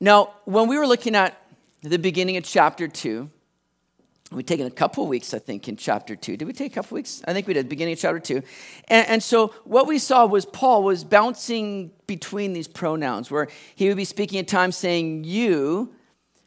Now, when we were looking at the beginning of chapter 2, We'd taken a couple weeks, I think, in chapter two. Did we take a couple weeks? I think we did, beginning of chapter two. And, and, so what we saw was Paul was bouncing between these pronouns, where he would be speaking at times saying you,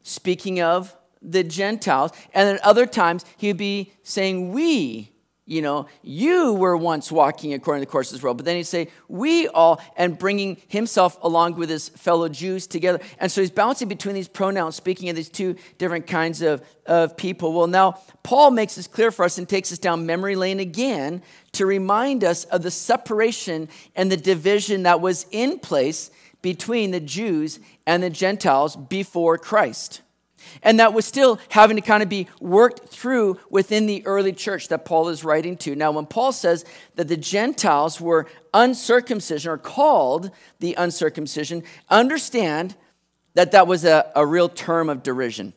speaking of the Gentiles, and then other times he would be saying we, you know, you were once walking according to the course of this world. But then he'd say, we all, and bringing himself along with his fellow Jews together. And so he's bouncing between these pronouns, speaking of these two different kinds of, of people. Well, now Paul makes this clear for us and takes us down memory lane again to remind us of the separation and the division that was in place between the Jews and the Gentiles before Christ and that was still having to kind of be worked through within the early church that Paul is writing to. Now, when Paul says that the Gentiles were uncircumcision or called the uncircumcision, understand that that was a, a real term of derision.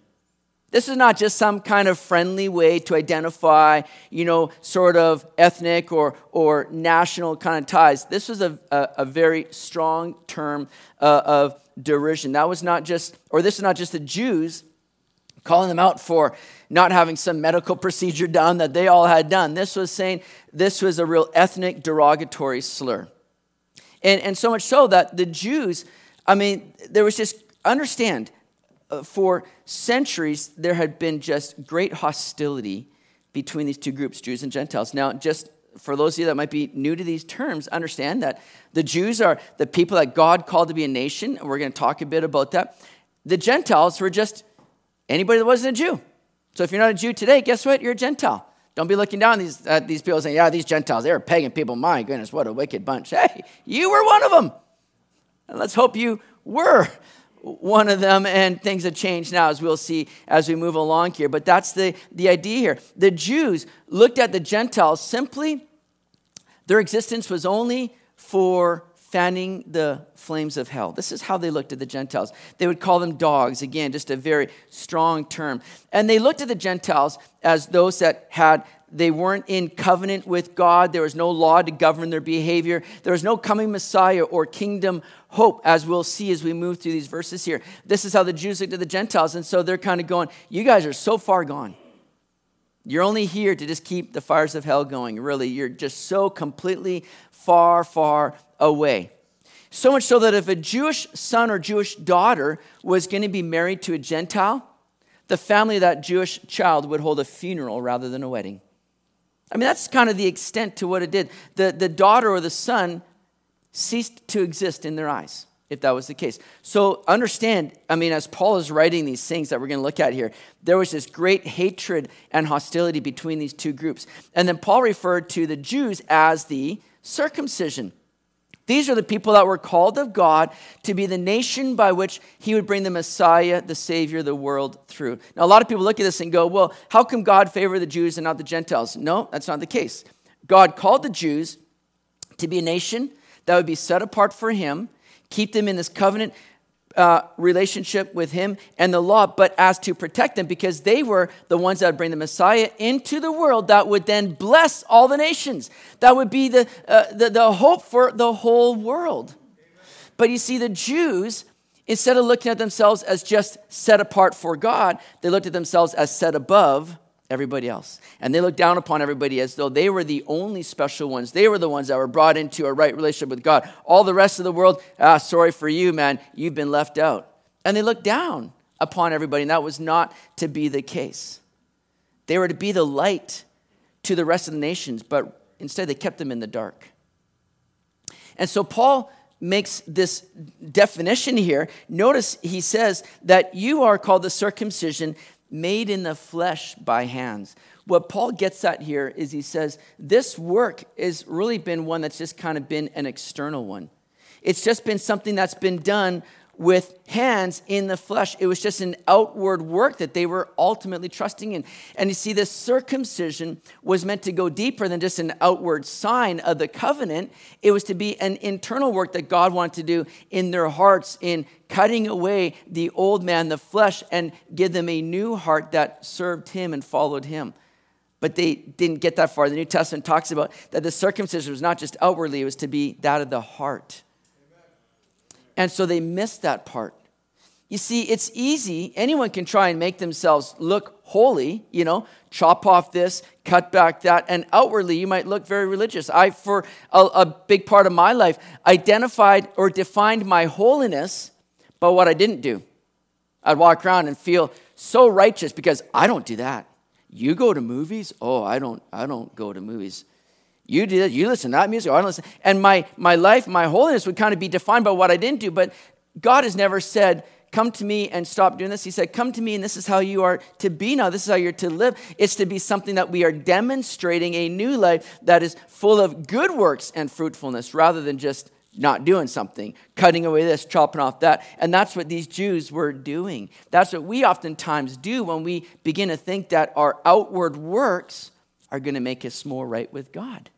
This is not just some kind of friendly way to identify, you know, sort of ethnic or, or national kind of ties. This was a, a, a very strong term uh, of derision. That was not just, or this is not just the Jews calling them out for not having some medical procedure done that they all had done. This was saying this was a real ethnic derogatory slur. And, and so much so that the Jews, I mean, there was just, understand, uh, for centuries, there had been just great hostility between these two groups, Jews and Gentiles. Now, just for those of you that might be new to these terms, understand that the Jews are the people that God called to be a nation. And we're going to talk a bit about that. The Gentiles were just anybody that wasn't a Jew. So if you're not a Jew today, guess what? You're a Gentile. Don't be looking down these, at these people saying, yeah, these Gentiles, they're pagan people. My goodness, what a wicked bunch. Hey, you were one of them. And let's hope you were one of them and things have changed now as we'll see as we move along here but that's the, the idea here the jews looked at the gentiles simply their existence was only for fanning the flames of hell. This is how they looked at the Gentiles. They would call them dogs, again, just a very strong term. And they looked at the Gentiles as those that had they weren't in covenant with God. There was no law to govern their behavior. There was no coming Messiah or kingdom hope, as we'll see as we move through these verses here. This is how the Jews looked at the Gentiles. And so they're kind of going, You guys are so far gone. You're only here to just keep the fires of hell going, really. You're just so completely far, far away. So much so that if a Jewish son or Jewish daughter was going to be married to a Gentile, the family of that Jewish child would hold a funeral rather than a wedding. I mean, that's kind of the extent to what it did. The, the daughter or the son ceased to exist in their eyes, if that was the case. So understand, I mean, as Paul is writing these things that we're going to look at here, there was this great hatred and hostility between these two groups. And then Paul referred to the Jews as the circumcision. These are the people that were called of God to be the nation by which he would bring the Messiah, the Savior the world through. Now, a lot of people look at this and go, well, how come God favored the Jews and not the Gentiles? No, that's not the case. God called the Jews to be a nation that would be set apart for him, keep them in this covenant uh, relationship with him and the law, but as to protect them because they were the ones that would bring the Messiah into the world that would then bless all the nations. That would be the, uh, the, the hope for the whole world. But you see, the Jews, instead of looking at themselves as just set apart for God, they looked at themselves as set above everybody else. And they looked down upon everybody as though they were the only special ones. They were the ones that were brought into a right relationship with God. All the rest of the world, ah, sorry for you, man, you've been left out. And they looked down upon everybody, and that was not to be the case. They were to be the light to the rest of the nations, but instead they kept them in the dark. And so Paul makes this definition here. Notice he says that you are called the circumcision made in the flesh by hands. What Paul gets at here is he says, this work has really been one that's just kind of been an external one. It's just been something that's been done with hands in the flesh. It was just an outward work that they were ultimately trusting in. And you see, this circumcision was meant to go deeper than just an outward sign of the covenant. It was to be an internal work that God wanted to do in their hearts in cutting away the old man, the flesh, and give them a new heart that served him and followed him. But they didn't get that far. The New Testament talks about that the circumcision was not just outwardly, it was to be that of the heart. And so they missed that part. you see, it's easy. Anyone can try and make themselves look holy, you know, chop off this, cut back that, and outwardly you might look very religious. I, for a, a big part of my life, identified or defined my holiness by what I didn't do. I'd walk around and feel so righteous because I don't do that. You go to movies? Oh, I don't, I don't go to movies. You do that, you listen to that music, I don't listen. And my, my life, my holiness would kind of be defined by what I didn't do. But God has never said, come to me and stop doing this. He said, Come to me, and this is how you are to be now. This is how you're to live. It's to be something that we are demonstrating a new life that is full of good works and fruitfulness rather than just not doing something, cutting away this, chopping off that. And that's what these Jews were doing. That's what we oftentimes do when we begin to think that our outward works are going to make us more right with God.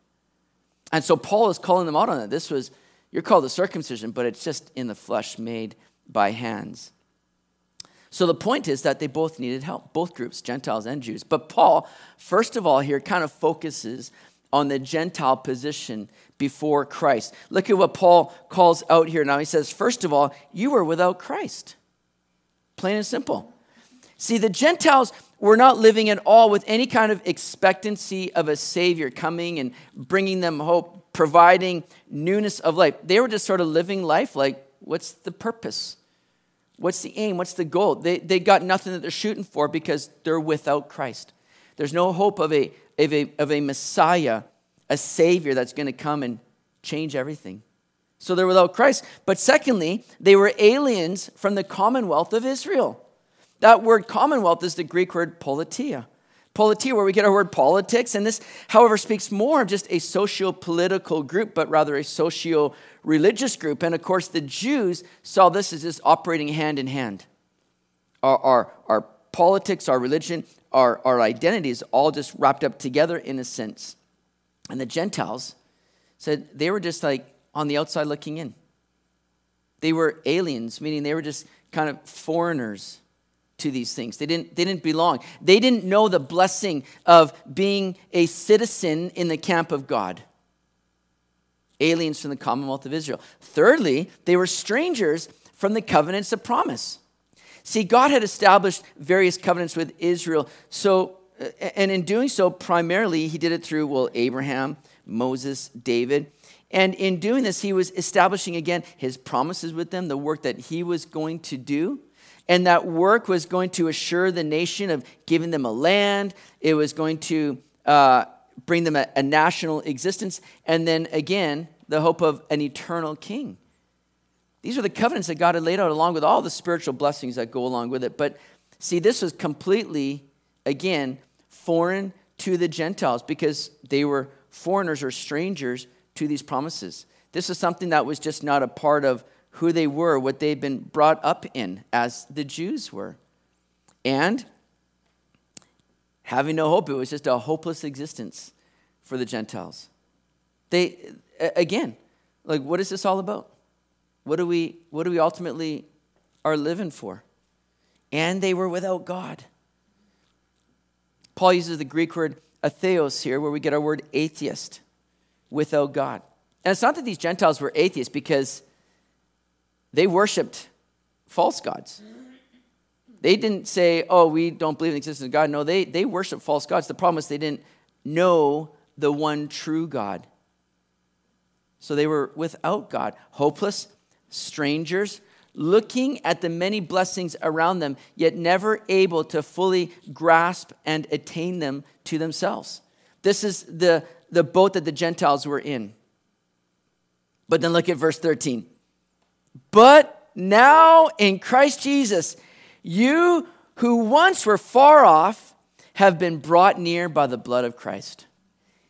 And so Paul is calling them out on that. This was, you're called the circumcision, but it's just in the flesh made by hands. So the point is that they both needed help, both groups, Gentiles and Jews. But Paul, first of all, here kind of focuses on the Gentile position before Christ. Look at what Paul calls out here now. He says, first of all, you were without Christ. Plain and simple. See, the Gentiles were not living at all with any kind of expectancy of a Savior coming and bringing them hope, providing newness of life. They were just sort of living life like What's the purpose? What's the aim? What's the goal? They, they got nothing that they're shooting for because they're without Christ. There's no hope of a, of a, of a Messiah, a Savior that's going to come and change everything. So they're without Christ. But secondly, they were aliens from the commonwealth of Israel. That word commonwealth is the Greek word politeia politeia, where we get our word politics. And this, however, speaks more of just a socio political group, but rather a socio religious group. And of course, the Jews saw this as just operating hand in hand. Our, our, our politics, our religion, our, our identities all just wrapped up together in a sense. And the Gentiles said they were just like on the outside looking in. They were aliens, meaning they were just kind of foreigners to these things. They didn't, they didn't belong. They didn't know the blessing of being a citizen in the camp of God. Aliens from the commonwealth of Israel. Thirdly, they were strangers from the covenants of promise. See, God had established various covenants with Israel. So, uh, and in doing so, primarily, he did it through, well, Abraham, Moses, David. And in doing this, he was establishing again his promises with them, the work that he was going to do. And that work was going to assure the nation of giving them a land, it was going to uh, bring them a, a national existence, and then again, the hope of an eternal king. These are the covenants that God had laid out along with all the spiritual blessings that go along with it. But see, this was completely, again, foreign to the Gentiles because they were foreigners or strangers to these promises. This is something that was just not a part of who they were, what they'd been brought up in, as the Jews were. And having no hope, it was just a hopeless existence for the Gentiles. They, again, like, what is this all about? What do we, what do we ultimately are living for? And they were without God. Paul uses the Greek word atheos here, where we get our word atheist, without God. And it's not that these Gentiles were atheists because they worshiped false gods. They didn't say, oh, we don't believe in the existence of God. No, they, they worshiped false gods. The problem is they didn't know the one true God. So they were without God, hopeless, strangers, looking at the many blessings around them, yet never able to fully grasp and attain them to themselves. This is the, the boat that the Gentiles were in. But then look at verse 13. But now in Christ Jesus, you who once were far off have been brought near by the blood of Christ.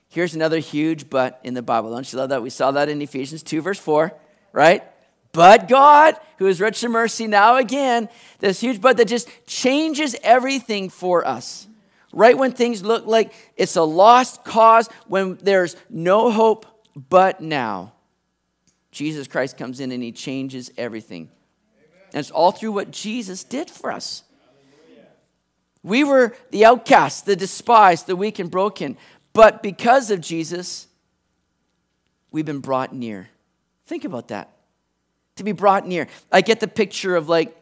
Here's another huge but in the Bible. Don't you love that? We saw that in Ephesians 2, verse 4, right? But God, who is rich in mercy, now again, this huge but that just changes everything for us. Right when things look like it's a lost cause, when there's no hope, but now Jesus Christ comes in and he changes everything. And it's all through what Jesus did for us. We were the outcasts, the despised, the weak and broken. But because of Jesus, we've been brought near. Think about that. To be brought near. I get the picture of like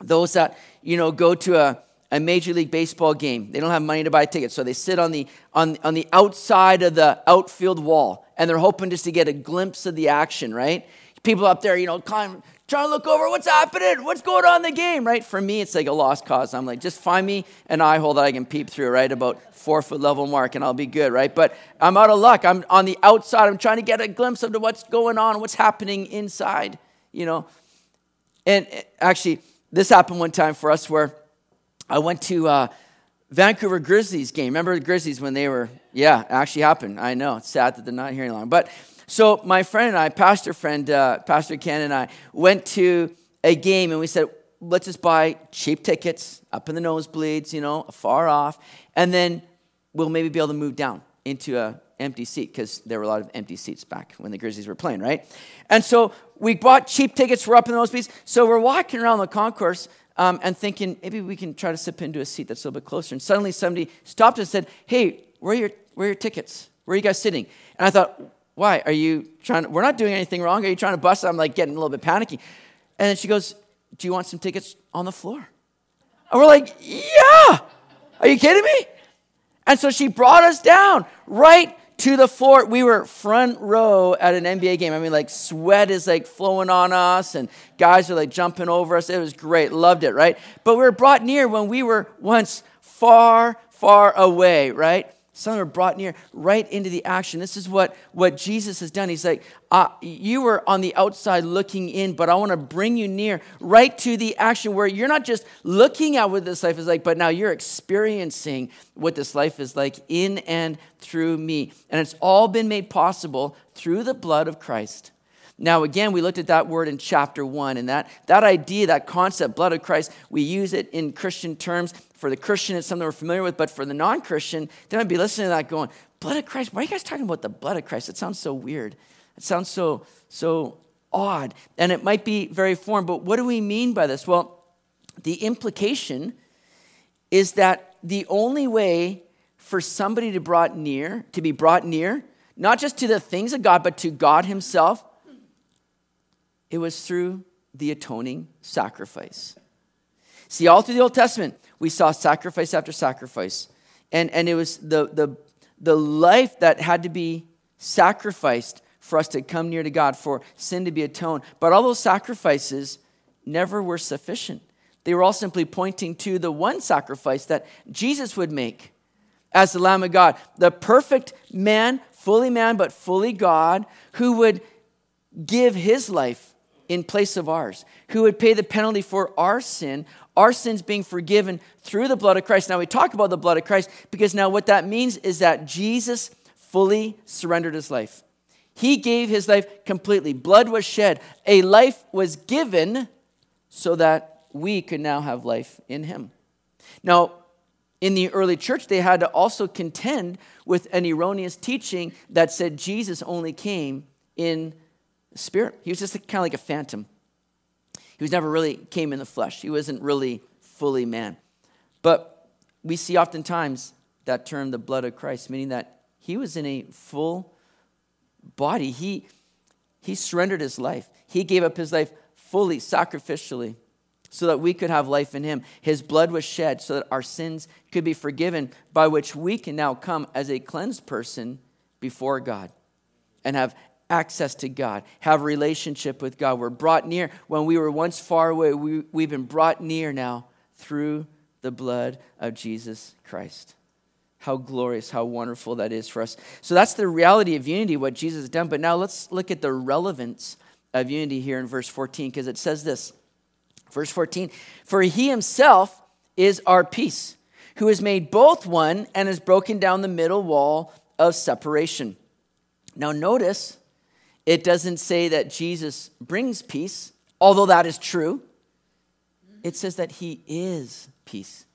those that, you know, go to a, a Major League Baseball game. They don't have money to buy tickets, so they sit on the, on, on the outside of the outfield wall, and they're hoping just to get a glimpse of the action, right? People up there, you know, trying to look over what's happening, what's going on in the game, right? For me, it's like a lost cause. I'm like, just find me an eye hole that I can peep through, right? About four foot level mark, and I'll be good, right? But I'm out of luck. I'm on the outside. I'm trying to get a glimpse of what's going on, what's happening inside, you know. And eh, actually, this happened one time for us where I went to uh, Vancouver Grizzlies game. Remember the Grizzlies when they were, yeah, actually happened. I know. It's sad that they're not here any longer. But so my friend and I, pastor friend, uh, Pastor Ken and I, went to a game and we said, let's just buy cheap tickets up in the nosebleeds, you know, far off, and then we'll maybe be able to move down into a empty seat because there were a lot of empty seats back when the Grizzlies were playing, right? And so we bought cheap tickets. We're up in the nosebleeds. So we're walking around the concourse um, and thinking maybe we can try to slip into a seat that's a little bit closer. And suddenly somebody stopped and said, "Hey, where are your where are your tickets? Where are you guys sitting?" And I thought, "Why are you trying? To, we're not doing anything wrong. Are you trying to bust?" I'm like getting a little bit panicky. And then she goes, "Do you want some tickets on the floor?" And we're like, "Yeah." Are you kidding me? And so she brought us down right to the floor. We were front row at an NBA game. I mean, like sweat is like flowing on us, and guys are like jumping over us. It was great. Loved it, right? But we were brought near when we were once far, far away, right? Some are brought near right into the action. This is what, what Jesus has done. He's like, uh, You were on the outside looking in, but I want to bring you near right to the action where you're not just looking at what this life is like, but now you're experiencing what this life is like in and through me. And it's all been made possible through the blood of Christ. Now, again, we looked at that word in chapter one, and that, that idea, that concept, blood of Christ, we use it in Christian terms for the Christian, it's something we're familiar with, but for the non Christian, they might be listening to that going, Blood of Christ? Why are you guys talking about the blood of Christ? It sounds so weird. It sounds so, so odd. And it might be very foreign, but what do we mean by this? Well, the implication is that the only way for somebody to brought near, to be brought near, not just to the things of God, but to God Himself, it was through the atoning sacrifice. See, all through the Old Testament, we saw sacrifice after sacrifice. And, and it was the, the, the life that had to be sacrificed for us to come near to God, for sin to be atoned. But all those sacrifices never were sufficient. They were all simply pointing to the one sacrifice that Jesus would make as the Lamb of God, the perfect man, fully man, but fully God, who would give his life in place of ours, who would pay the penalty for our sin our sins being forgiven through the blood of Christ. Now, we talk about the blood of Christ because now what that means is that Jesus fully surrendered his life. He gave his life completely. Blood was shed. A life was given so that we could now have life in him. Now, in the early church, they had to also contend with an erroneous teaching that said Jesus only came in spirit. He was just kind of like a phantom. He was never really came in the flesh. He wasn't really fully man. But we see oftentimes that term, the blood of Christ, meaning that he was in a full body. He, he surrendered his life. He gave up his life fully, sacrificially, so that we could have life in him. His blood was shed so that our sins could be forgiven, by which we can now come as a cleansed person before God and have access to God, have relationship with God. We're brought near. When we were once far away, we, we've been brought near now through the blood of Jesus Christ. How glorious, how wonderful that is for us. So that's the reality of unity, what Jesus has done. But now let's look at the relevance of unity here in verse 14, because it says this. Verse 14, for he himself is our peace, who has made both one and has broken down the middle wall of separation. Now, notice it doesn't say that Jesus brings peace, although that is true. It says that he is peace.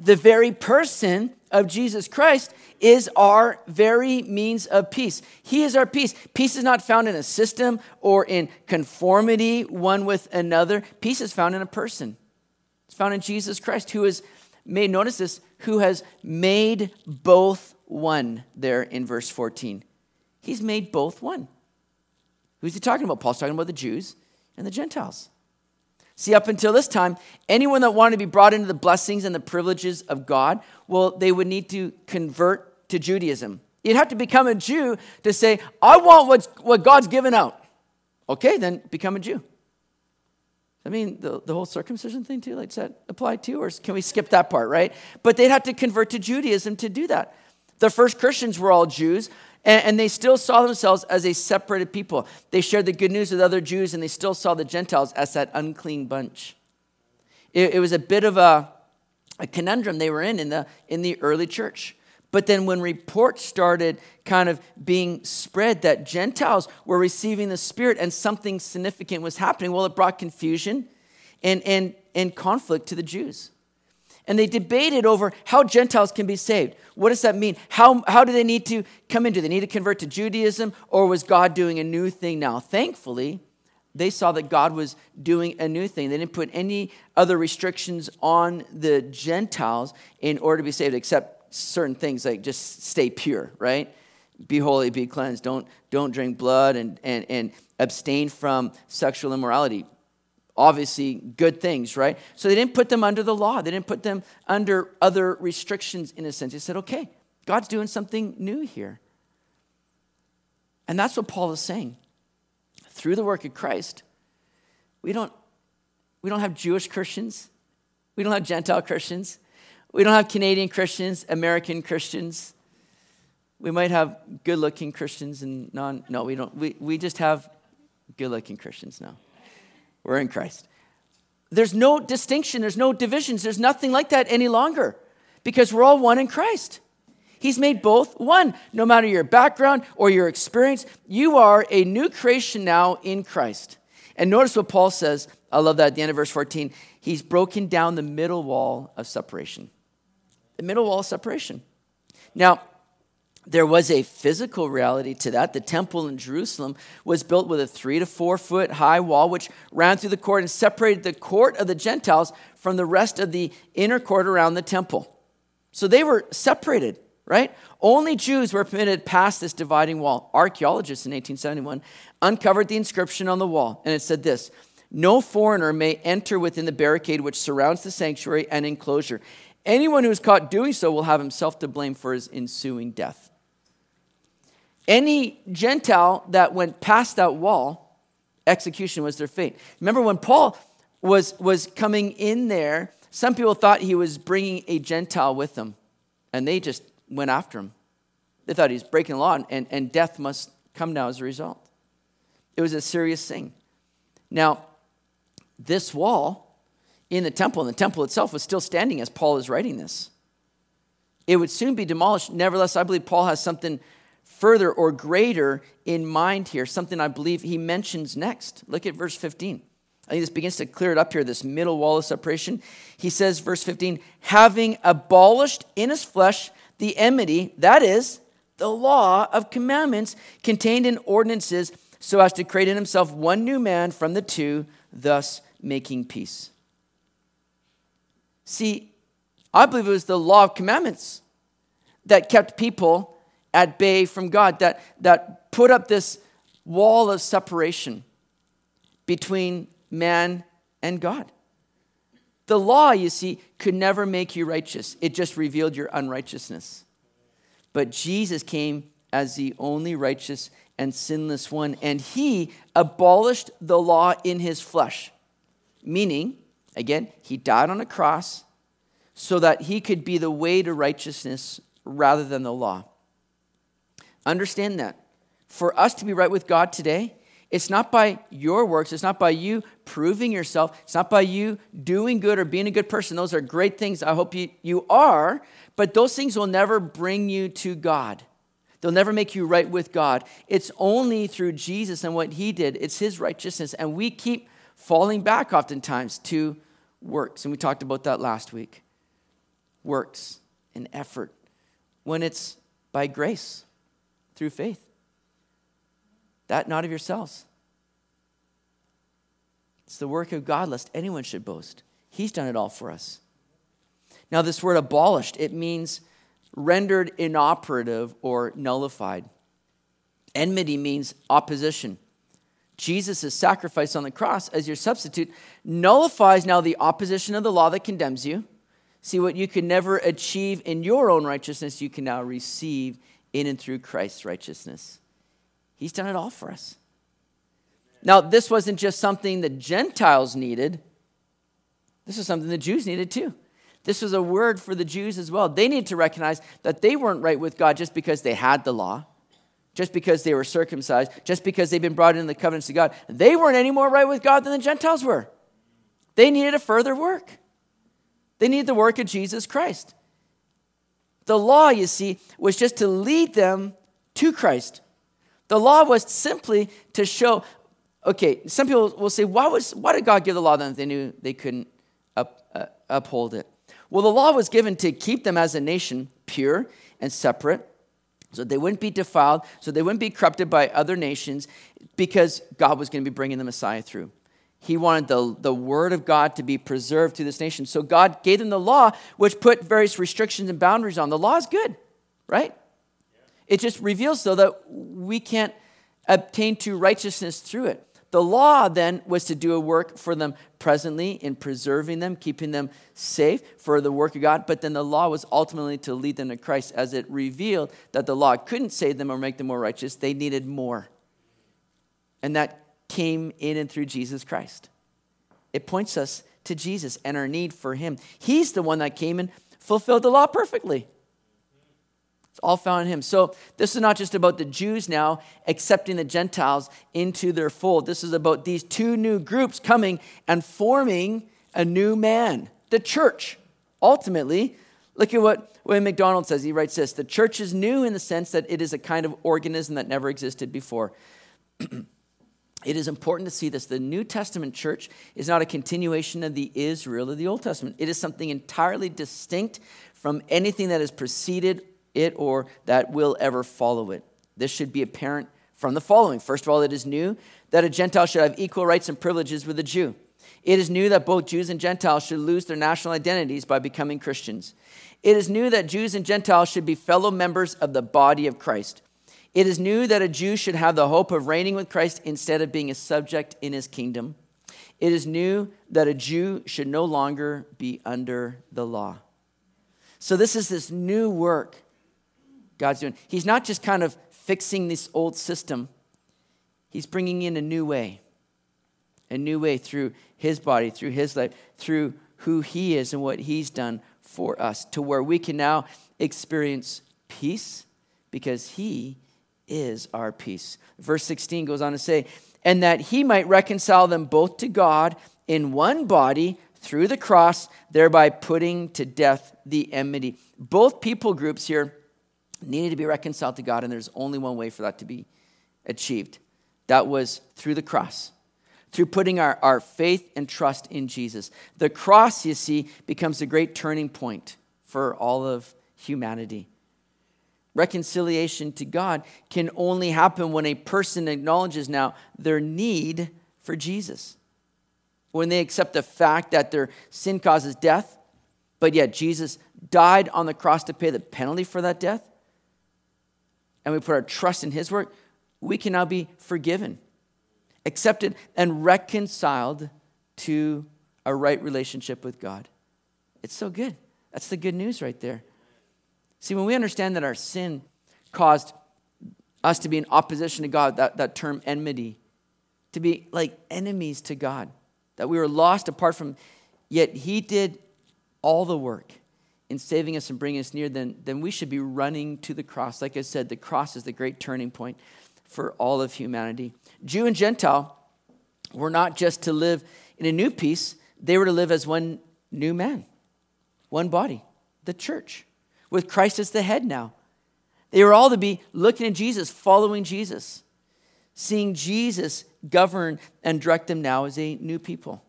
The very person of Jesus Christ is our very means of peace. He is our peace. Peace is not found in a system or in conformity one with another. Peace is found in a person. It's found in Jesus Christ, who has made, notice this, who has made both one there in verse 14. He's made both one. Who's he talking about? Paul's talking about the Jews and the Gentiles. See, up until this time, anyone that wanted to be brought into the blessings and the privileges of God, well, they would need to convert to Judaism. You'd have to become a Jew to say, I want what's, what God's given out. Okay, then become a Jew. I mean, the, the whole circumcision thing too, like, does that apply to you? Or can we skip that part, right? But they'd have to convert to Judaism to do that. The first Christians were all Jews, and, and they still saw themselves as a separated people. They shared the good news with other Jews, and they still saw the Gentiles as that unclean bunch. It, it was a bit of a, a conundrum they were in in the, in the early church. But then, when reports started kind of being spread that Gentiles were receiving the Spirit and something significant was happening, well, it brought confusion and, and, and conflict to the Jews. And they debated over how Gentiles can be saved. What does that mean? How, how do they need to come into? They need to convert to Judaism, or was God doing a new thing now? Thankfully, they saw that God was doing a new thing. They didn't put any other restrictions on the Gentiles in order to be saved, except certain things like just stay pure, right? Be holy, be cleansed. Don't, don't drink blood and, and, and abstain from sexual immorality. Obviously, good things, right? So they didn't put them under the law. They didn't put them under other restrictions in a sense. They said, okay, God's doing something new here. And that's what Paul is saying. Through the work of Christ, we don't, we don't have Jewish Christians, we don't have Gentile Christians. We don't have Canadian Christians, American Christians. We might have good looking Christians and non, no, we don't. We, we just have good looking Christians now. We're in Christ. There's no distinction, there's no divisions, there's nothing like that any longer because we're all one in Christ. He's made both one. No matter your background or your experience, you are a new creation now in Christ. And notice what Paul says. I love that at the end of verse 14. He's broken down the middle wall of separation the middle wall of separation. Now, there was a physical reality to that. The temple in Jerusalem was built with a three to four foot high wall, which ran through the court and separated the court of the Gentiles from the rest of the inner court around the temple. So they were separated, right? Only Jews were permitted past this dividing wall. Archaeologists in 1871 uncovered the inscription on the wall, and it said this No foreigner may enter within the barricade which surrounds the sanctuary and enclosure. Anyone who is caught doing so will have himself to blame for his ensuing death. Any Gentile that went past that wall, execution was their fate. Remember when Paul was, was coming in there, some people thought he was bringing a Gentile with him, and they just went after him. They thought he was breaking the law, and, and death must come now as a result. It was a serious thing. Now, this wall in the temple, and the temple itself was still standing as Paul is writing this. It would soon be demolished. Nevertheless, I believe Paul has something further or greater in mind here, something I believe he mentions next. Look at verse 15. I think this begins to clear it up here, this middle wall of separation. He says, verse 15, having abolished in his flesh the enmity, that is, the law of commandments contained in ordinances, so as to create in himself one new man from the two, thus making peace. See, I believe it was the law of commandments that kept people at bay from God, that, that put up this wall of separation between man and God. The law, you see, could never make you righteous, it just revealed your unrighteousness. But Jesus came as the only righteous and sinless one, and he abolished the law in his flesh, meaning, Again, he died on a cross so that he could be the way to righteousness rather than the law. Understand that. For us to be right with God today, it's not by your works, it's not by you proving yourself, it's not by you doing good or being a good person. Those are great things. I hope you, you are, but those things will never bring you to God. They'll never make you right with God. It's only through Jesus and what he did, it's his righteousness. And we keep falling back oftentimes to works. And we talked about that last week. Works and effort when it's by grace through faith. That not of yourselves. It's the work of God, lest anyone should boast. He's done it all for us. Now, this word abolished, it means rendered inoperative or nullified. Enmity means opposition, Jesus' sacrifice on the cross as your substitute nullifies now the opposition of the law that condemns you. See, what you could never achieve in your own righteousness, you can now receive in and through Christ's righteousness. He's done it all for us. Now, this wasn't just something the Gentiles needed, this was something the Jews needed too. This was a word for the Jews as well. They needed to recognize that they weren't right with God just because they had the law, just because they were circumcised, just because they'd been brought into the covenants of God. They weren't any more right with God than the Gentiles were. They needed a further work. They needed the work of Jesus Christ. The law, you see, was just to lead them to Christ. The law was simply to show, okay, some people will say, why, was, why did God give the law then if they knew they couldn't up, uh, uphold it? Well, the law was given to keep them as a nation pure and separate, so they wouldn't be defiled, so they wouldn't be corrupted by other nations, because God was going to be bringing the Messiah through. He wanted the, the word of God to be preserved to this nation. So God gave them the law, which put various restrictions and boundaries on. The law is good, right? It just reveals, though, that we can't obtain to righteousness through it. The law then was to do a work for them presently in preserving them, keeping them safe for the work of God. But then the law was ultimately to lead them to Christ as it revealed that the law couldn't save them or make them more righteous. They needed more. And that came in and through Jesus Christ. It points us to Jesus and our need for Him. He's the one that came and fulfilled the law perfectly. It's all found in him. So this is not just about the Jews now accepting the Gentiles into their fold. This is about these two new groups coming and forming a new man, the church. Ultimately, look at what William MacDonald says. He writes this The church is new in the sense that it is a kind of organism that never existed before. it is important to see this. The New Testament church is not a continuation of the Israel of the Old Testament, it is something entirely distinct from anything that has preceded it or that will ever follow it. This should be apparent from the following. First of all, it is new that a Gentile should have equal rights and privileges with a Jew. It is new that both Jews and Gentiles should lose their national identities by becoming Christians. It is new that Jews and Gentiles should be fellow members of the body of Christ. It is new that a Jew should have the hope of reigning with Christ instead of being a subject in his kingdom. It is new that a Jew should no longer be under the law. So, this is this new work God's doing. He's not just kind of fixing this old system, He's bringing in a new way. A new way through His body, through His life, through who He is and what He's done for us, to where we can now experience peace because He is our peace. Verse 16 goes on to say, and that He might reconcile them both to God in one body through the cross, thereby putting to death the enmity. Both people groups here needed to be reconciled to God, and there's only one way for that to be achieved. That was through the cross, through putting our, our faith and trust in Jesus. The cross, you see, becomes a great turning point for all of humanity. Reconciliation to God can only happen when a person acknowledges now their need for Jesus. When they accept the fact that their sin causes death, but yet Jesus died on the cross to pay the penalty for that death and we put our trust in His work, we can now be forgiven, accepted, and reconciled to a right relationship with God. It's so good. That's the good news right there. See, when we understand that our sin caused us to be in opposition to God, that, that term enmity, to be like enemies to God, that we were lost apart from, yet He did all the work in saving us and bringing us near, then, then we should be running to the cross. Like I said, the cross is the great turning point for all of humanity. Jew and Gentile were not just to live in a new peace, they were to live as one new man, one body, the church, with Christ as the head now. They were all to be looking at Jesus, following Jesus, seeing Jesus govern and direct them now as a new people.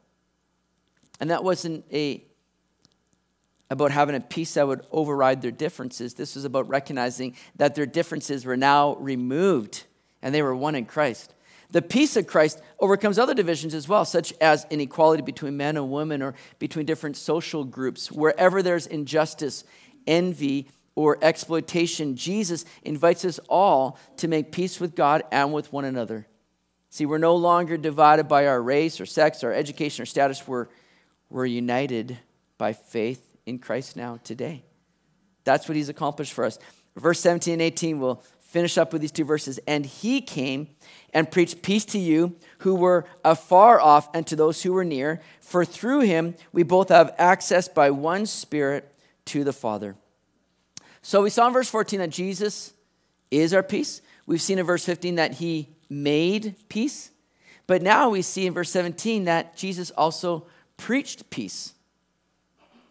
And that wasn't a about having a peace that would override their differences. This was about recognizing that their differences were now removed and they were one in Christ. The peace of Christ overcomes other divisions as well, such as inequality between men and women or between different social groups. Wherever there's injustice, envy, or exploitation, Jesus invites us all to make peace with God and with one another. See, we're no longer divided by our race or sex or education or status. We're, we're united by faith in Christ now today. That's what he's accomplished for us. Verse 17 and 18, we'll finish up with these two verses. And he came and preached peace to you who were afar off and to those who were near. For through him we both have access by one Spirit to the Father. So we saw in verse 14 that Jesus is our peace. We've seen in verse 15 that he made peace. But now we see in verse 17 that Jesus also preached peace.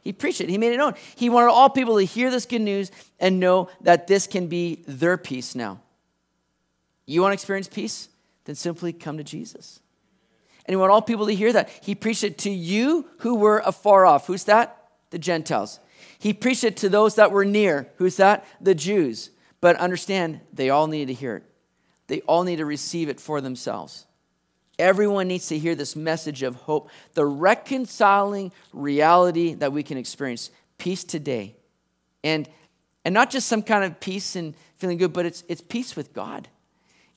He preached it, he made it known. He wanted all people to hear this good news and know that this can be their peace now. You want to experience peace? Then simply come to Jesus. And he wanted all people to hear that. He preached it to you who were afar off. Who's that? The Gentiles. He preached it to those that were near. Who's that? The Jews. But understand, they all needed to hear it. They all need to receive it for themselves. Everyone needs to hear this message of hope, the reconciling reality that we can experience. Peace today. And, and not just some kind of peace and feeling good, but it's, it's peace with God.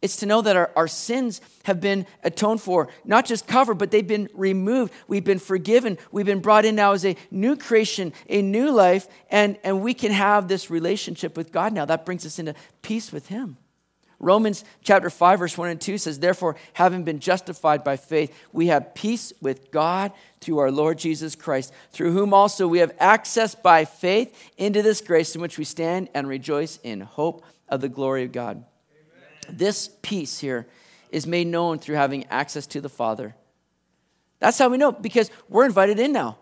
It's to know that our, our sins have been atoned for, not just covered, but they've been removed. We've been forgiven. We've been brought in now as a new creation, a new life, and, and we can have this relationship with God now. That brings us into peace with Him. Romans chapter 5, verse 1 and 2 says, Therefore, having been justified by faith, we have peace with God through our Lord Jesus Christ, through whom also we have access by faith into this grace in which we stand and rejoice in hope of the glory of God. This peace here is made known through having access to the Father. That's how we know, because we're invited in now.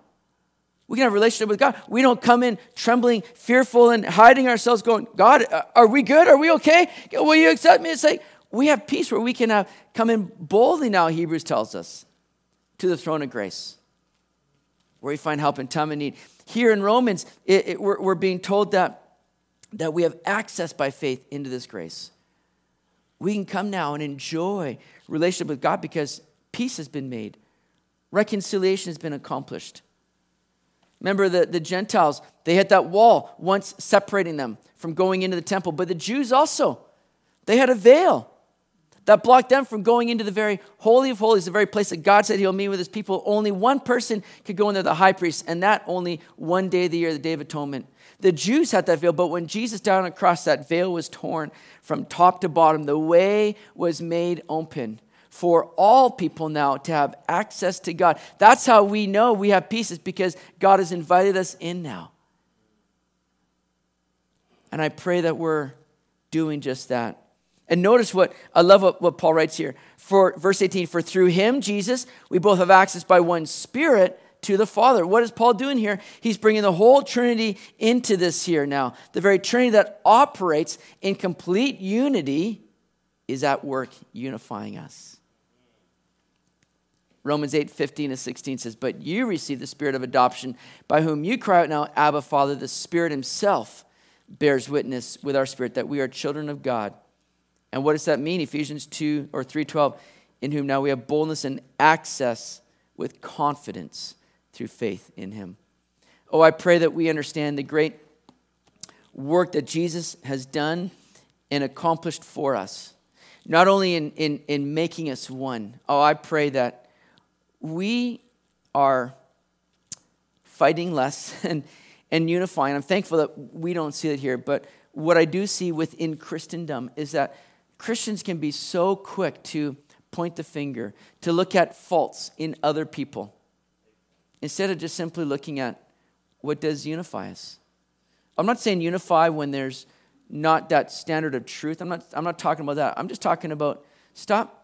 We can have a relationship with God. We don't come in trembling, fearful, and hiding ourselves, going, God, uh, are we good? Are we okay? Will you accept me? It's like we have peace where we can have, come in boldly now, Hebrews tells us, to the throne of grace, where we find help in time of need. Here in Romans, it, it, we're, we're being told that, that we have access by faith into this grace. We can come now and enjoy relationship with God because peace has been made, reconciliation has been accomplished. Remember the, the Gentiles, they had that wall once separating them from going into the temple. But the Jews also, they had a veil that blocked them from going into the very holy of holies, the very place that God said he'll meet with his people. Only one person could go in there, the high priest, and that only one day of the year, the Day of Atonement. The Jews had that veil, but when Jesus died on a cross, that veil was torn from top to bottom. The way was made open for all people now to have access to God. That's how we know we have peace, is because God has invited us in now. And I pray that we're doing just that. And notice what I love what, what Paul writes here. For verse 18, for through him, Jesus, we both have access by one spirit to the Father. What is Paul doing here? He's bringing the whole Trinity into this here now. The very Trinity that operates in complete unity is at work unifying us. Romans 8, 15 to 16 says, But you receive the spirit of adoption, by whom you cry out now, Abba, Father. The Spirit Himself bears witness with our spirit that we are children of God. And what does that mean? Ephesians 2 or 3:12, in whom now we have boldness and access with confidence through faith in Him. Oh, I pray that we understand the great work that Jesus has done and accomplished for us, not only in, in, in making us one. Oh, I pray that we are fighting less and, and unifying. I'm thankful that we don't see it here, but what I do see within Christendom is that Christians can be so quick to point the finger, to look at faults in other people, instead of just simply looking at what does unify us. I'm not saying unify when there's not that standard of truth. I'm not, I'm not talking about that. I'm just talking about stop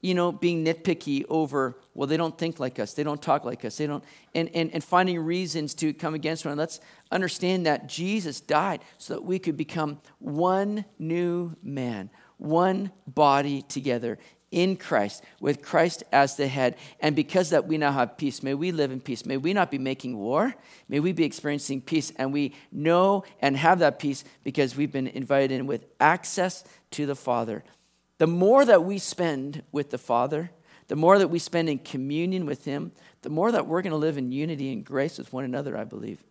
you know, being nitpicky over, well, they don't think like us, they don't talk like us, they don't, and, and, and finding reasons to come against one. Let's understand that Jesus died so that we could become one new man, one body together in Christ, with Christ as the head. And because that we now have peace, may we live in peace. May we not be making war. May we be experiencing peace. And we know and have that peace because we've been invited in with access to the Father. The more that we spend with the Father, the more that we spend in communion with Him, the more that we're going to live in unity and grace with one another, I believe.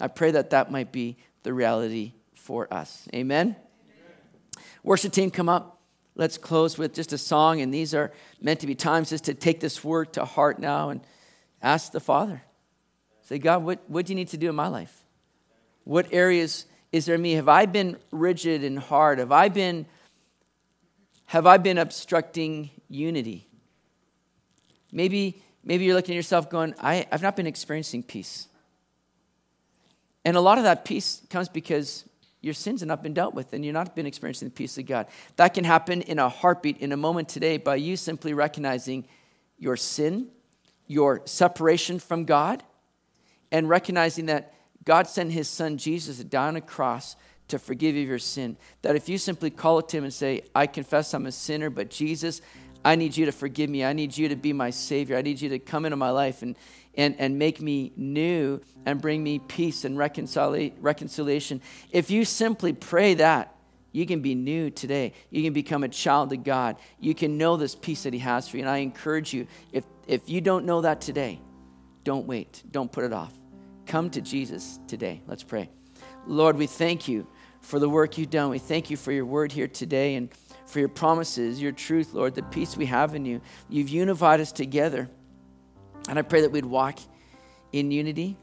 I pray that that might be the reality for us. Amen? Worship team, come up. let's close with just a song. And these are meant to be times just to take this word to heart now and ask the Father. Say, God, what, what do you need to do in my life? What areas is there me? Have I been rigid and hard? Have I been have I been obstructing unity? Maybe, maybe you're looking at yourself going, I, I've not been experiencing peace. And a lot of that peace comes because your sins have not been dealt with and you've not been experiencing the peace of God. That can happen in a heartbeat, in a moment today, by you simply recognizing your sin, your separation from God, and recognizing that God sent his son Jesus down a cross to forgive you your sin. That if you simply call it to him and say, I confess I'm a sinner, but Jesus, I need you to forgive me. I need you to be my Savior. I need you to come into my life and, and, and make me new and bring me peace and reconciliation. If you simply pray that, you can be new today. You can become a child of God. You can know this peace that He has for you. And I encourage you, if, if you don't know that today, don't wait. Don't put it off. Come to Jesus today. Let's pray. Lord, we thank you for the work you've done. We thank you for your word here today and for your promises, your truth, Lord, the peace we have in you. You've unified us together. And I pray that we'd walk in unity.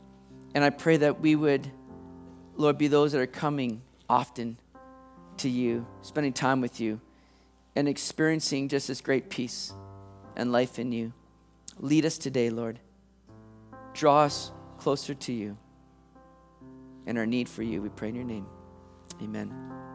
And I pray that we would, Lord, be those that are coming often to you, spending time with you, and experiencing just this great peace and life in you. Lead us today, Lord. Draw us closer to you and our need for you. We pray in your name. Amen.